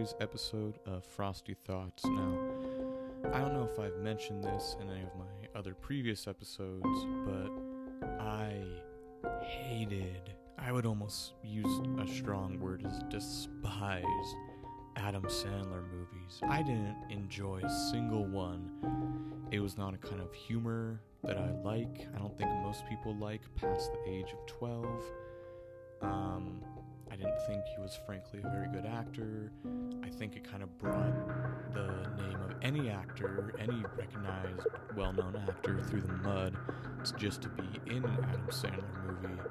today's episode of Frosty Thoughts. Now, I don't know if I've mentioned this in any of my other previous episodes, but I hated, I would almost use a strong word as despised Adam Sandler movies. I didn't enjoy a single one. It was not a kind of humor that I like. I don't think most people like past the age of 12. Um, I didn't think he was frankly a very good actor. I think it kind of brought the name of any actor, any recognized, well known actor, through the mud just to be in an Adam Sandler movie.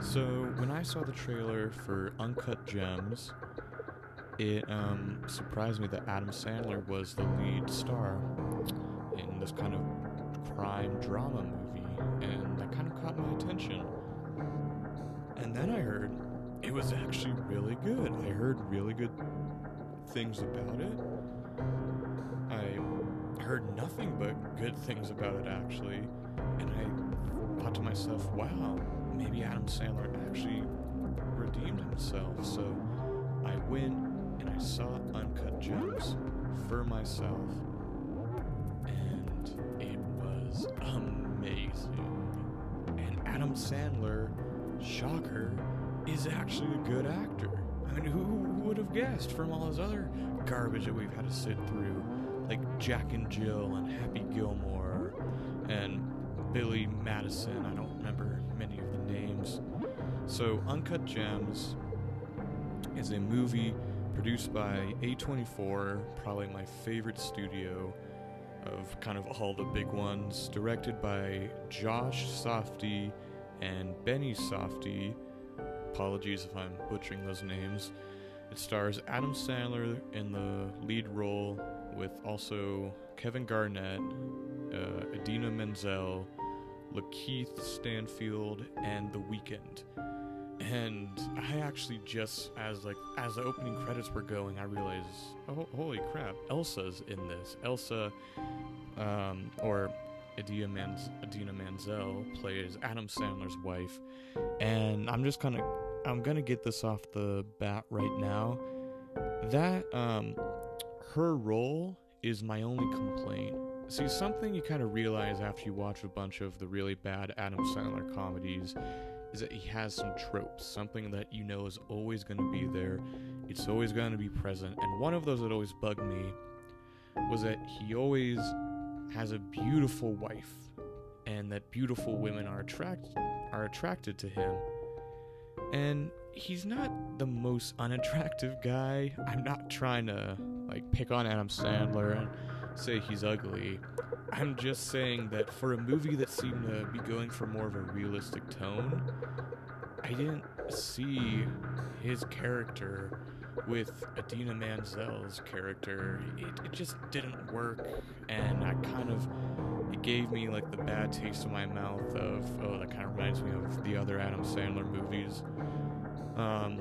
So when I saw the trailer for Uncut Gems, it um, surprised me that Adam Sandler was the lead star in this kind of crime drama movie, and that kind of caught my attention. And then I heard it was actually really good. I heard really good things about it. I heard nothing but good things about it, actually. And I thought to myself, wow, maybe Adam Sandler actually redeemed himself. So I went and I saw Uncut Gems for myself. And it was amazing. And Adam Sandler, shocker, is actually a good actor. I mean, who would have guessed from all his other garbage that we've had to sit through, like Jack and Jill and Happy Gilmore and Billy Madison. I don't remember many of the names. So, Uncut Gems is a movie produced by A24, probably my favorite studio of kind of all the big ones, directed by Josh Safdie and Benny Safdie Apologies if I'm butchering those names. It stars Adam Sandler in the lead role with also Kevin Garnett, uh, Idina Menzel, Lakeith Stanfield, and The Weeknd. And I actually just as like as the opening credits were going, I realized, oh holy crap, Elsa's in this. Elsa, um, or Adina, Manz- Adina Menzel plays Adam Sandler's wife, and I'm just kind of I'm gonna get this off the bat right now. That um, her role is my only complaint. See, something you kind of realize after you watch a bunch of the really bad Adam Sandler comedies is that he has some tropes, something that you know is always going to be there. It's always going to be present. And one of those that always bugged me was that he always has a beautiful wife and that beautiful women are attract are attracted to him and he's not the most unattractive guy. I'm not trying to like pick on Adam Sandler and say he's ugly. I'm just saying that for a movie that seemed to be going for more of a realistic tone, I didn't see his character with Adina Manzel's character. It, it just didn't work, and I kind of it gave me like the bad taste in my mouth of oh that kind of reminds me of the other Adam Sandler movies. Um,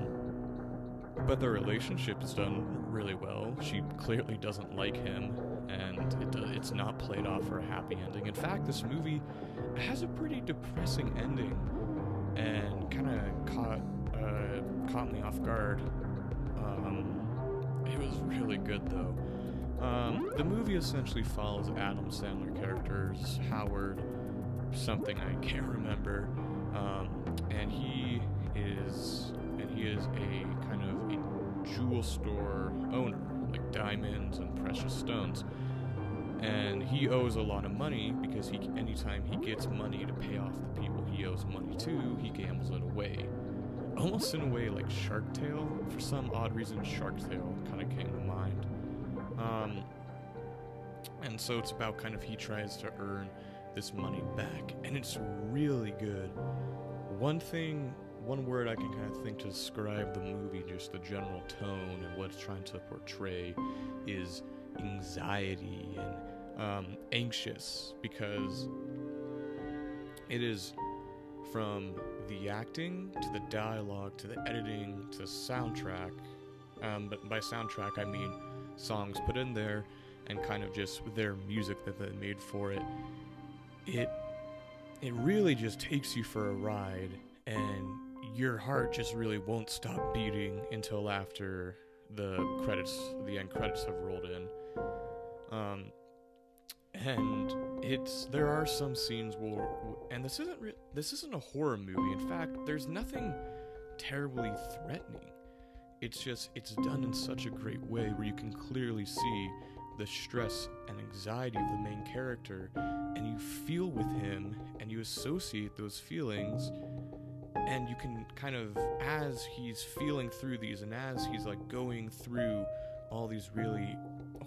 but the relationship is done really well. She clearly doesn't like him, and it, it's not played off for a happy ending. In fact, this movie has a pretty depressing ending, and kind of caught uh, caught me off guard. Um, it was really good though. Um, the movie essentially follows Adam Sandler characters, Howard, something I can't remember, um, and he is and he is a kind of a jewel store owner, like diamonds and precious stones. And he owes a lot of money because he anytime he gets money to pay off the people he owes money to, he gambles it away. Almost in a way like Shark Tale. For some odd reason, Shark Tale kind of came to and so it's about kind of he tries to earn this money back, and it's really good. One thing, one word I can kind of think to describe the movie, just the general tone and what it's trying to portray, is anxiety and um, anxious because it is from the acting to the dialogue to the editing to the soundtrack. Um, but by soundtrack, I mean songs put in there and kind of just their music that they made for it. It it really just takes you for a ride and your heart just really won't stop beating until after the credits, the end credits have rolled in. Um, and it's there are some scenes where, and this isn't re- this isn't a horror movie. In fact, there's nothing terribly threatening. It's just it's done in such a great way where you can clearly see the stress and anxiety of the main character, and you feel with him and you associate those feelings and you can kind of as he's feeling through these and as he's like going through all these really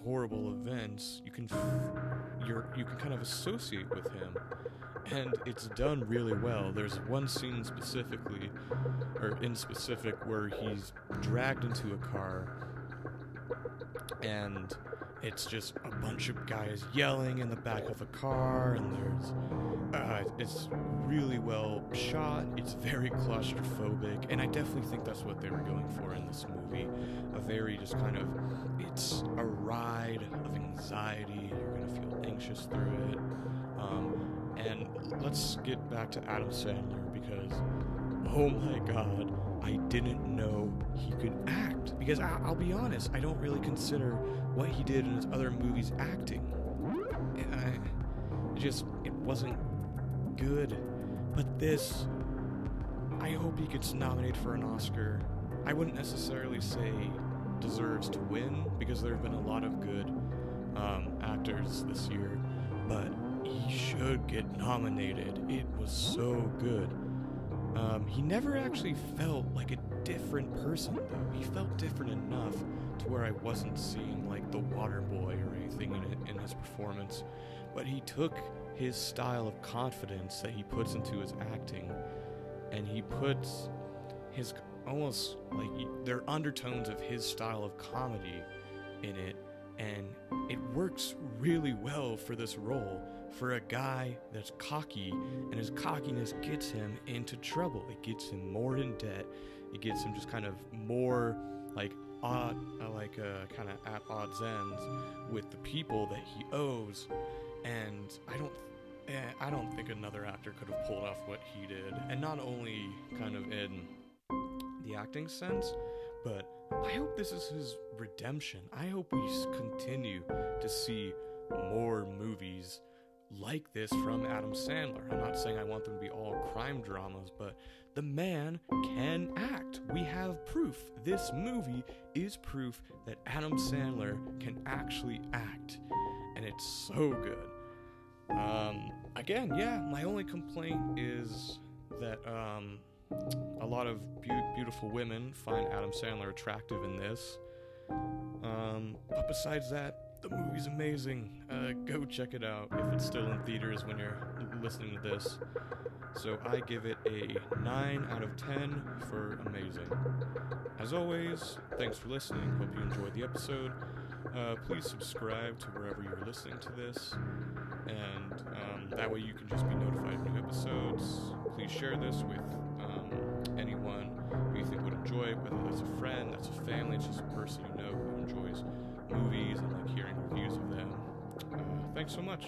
horrible events you can f- you're you can kind of associate with him. And it's done really well. There's one scene specifically or in specific where he's dragged into a car and it's just a bunch of guys yelling in the back of a car and there's uh, it's really well shot. It's very claustrophobic and i definitely think that's what they were going for in this movie. A very just kind of it's a ride of anxiety. You're to feel anxious through it. Um, and let's get back to adam sandler because oh my god I didn't know he could act. Because I, will be honest, I don't really consider what he did in his other movies acting. I, it just, it wasn't good. But this, I hope he gets nominated for an Oscar. I wouldn't necessarily say deserves to win because there have been a lot of good um, actors this year, but he should get nominated. It was so good. Um, he never actually felt like a different person, though. He felt different enough to where I wasn't seeing like the water boy or anything in, it, in his performance. But he took his style of confidence that he puts into his acting and he puts his almost like there are undertones of his style of comedy in it and it works really well for this role for a guy that's cocky, and his cockiness gets him into trouble. It gets him more in debt. It gets him just kind of more like odd, uh, like uh, kind of at odds ends with the people that he owes. And I don't, eh, I don't think another actor could have pulled off what he did. And not only kind of in the acting sense, but I hope this is his redemption. I hope we continue to see more movies like this from Adam Sandler. I'm not saying I want them to be all crime dramas, but the man can act. We have proof. This movie is proof that Adam Sandler can actually act, and it's so good. Um, again, yeah, my only complaint is that um, a lot of be- beautiful women find Adam Sandler attractive in this. Um, but besides that, the movie's amazing. Uh, go check it out if it's still in theaters when you're listening to this. So I give it a 9 out of 10 for amazing. As always, thanks for listening. Hope you enjoyed the episode. Uh, please subscribe to wherever you're listening to this, and um, that way you can just be notified of new episodes. Please share this with um, anyone who you think would enjoy it, whether that's a friend, that's a family, it's just a person you know who enjoys movies and like hearing reviews of them. Uh, thanks so much.